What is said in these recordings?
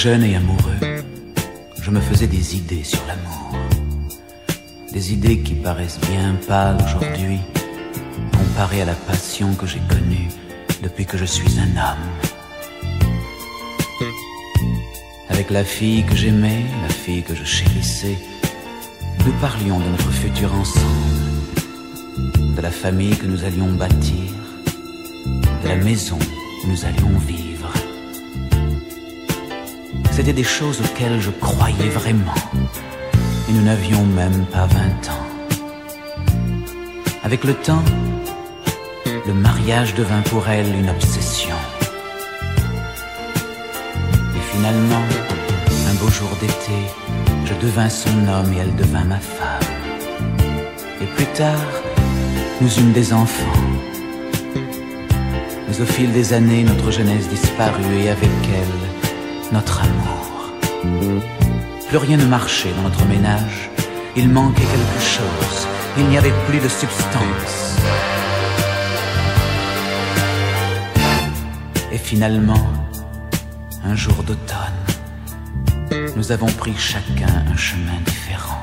Jeune et amoureux, je me faisais des idées sur l'amour. Des idées qui paraissent bien pâles aujourd'hui, comparées à la passion que j'ai connue depuis que je suis un homme. Avec la fille que j'aimais, la fille que je chérissais, nous parlions de notre futur ensemble, de la famille que nous allions bâtir, de la maison où nous allions vivre. C'était des choses auxquelles je croyais vraiment. Et nous n'avions même pas vingt ans. Avec le temps, le mariage devint pour elle une obsession. Et finalement, un beau jour d'été, je devins son homme et elle devint ma femme. Et plus tard, nous eûmes des enfants. Mais au fil des années, notre jeunesse disparut et avec elle, notre amour. Plus rien ne marchait dans notre ménage. Il manquait quelque chose. Il n'y avait plus de substance. Et finalement, un jour d'automne, nous avons pris chacun un chemin différent.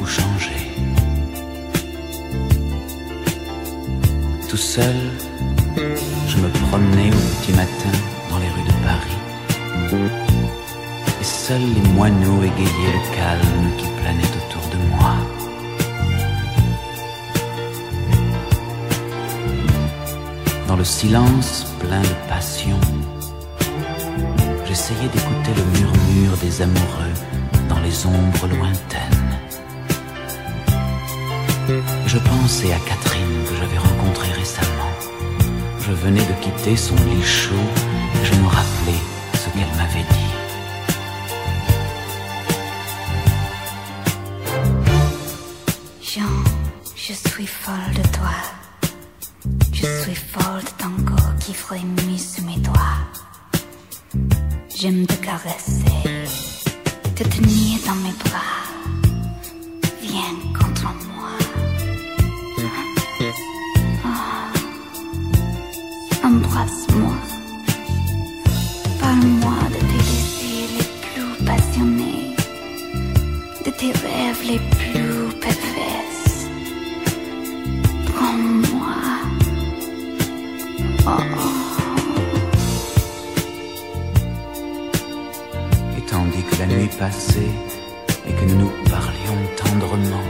Beaucoup changé. Tout seul, je me promenais au petit matin dans les rues de Paris. Et seuls les moineaux égayaient le calme qui planait autour de moi. Dans le silence plein de passion, j'essayais d'écouter le murmure des amoureux dans les ombres lointaines. Je pensais à Catherine que j'avais rencontrée récemment. Je venais de quitter son lit chaud et je me rappelais ce qu'elle m'avait dit. Jean, je suis folle et que nous parlions tendrement,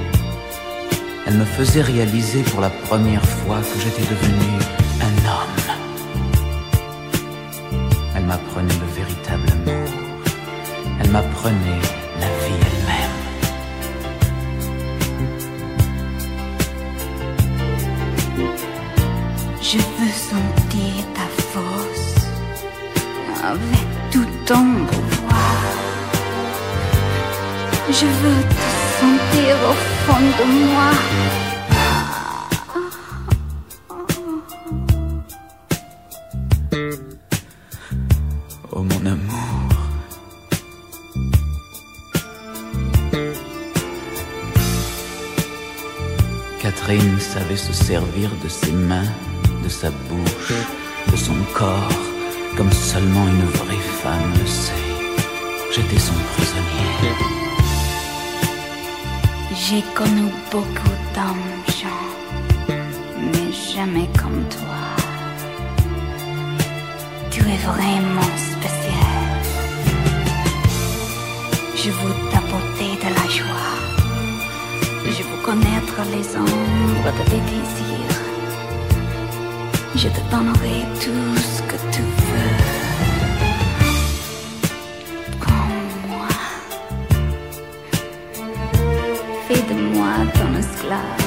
elle me faisait réaliser pour la première fois que j'étais devenu un homme. Elle m'apprenait le véritable amour. Elle m'apprenait la vie elle-même. Je veux sentir ta force avec tout ton pouvoir. Je veux te sentir au fond de moi. Oh mon amour. Catherine savait se servir de ses mains, de sa bouche, de son corps, comme seulement une vraie femme le sait. J'étais son prisonnier. J'ai connu beaucoup d'hommes, Jean, mais jamais comme toi. Tu es vraiment spécial. Je veux t'apporter de la joie. Je veux connaître les ombres de tes désirs. Je te donnerai tout claro.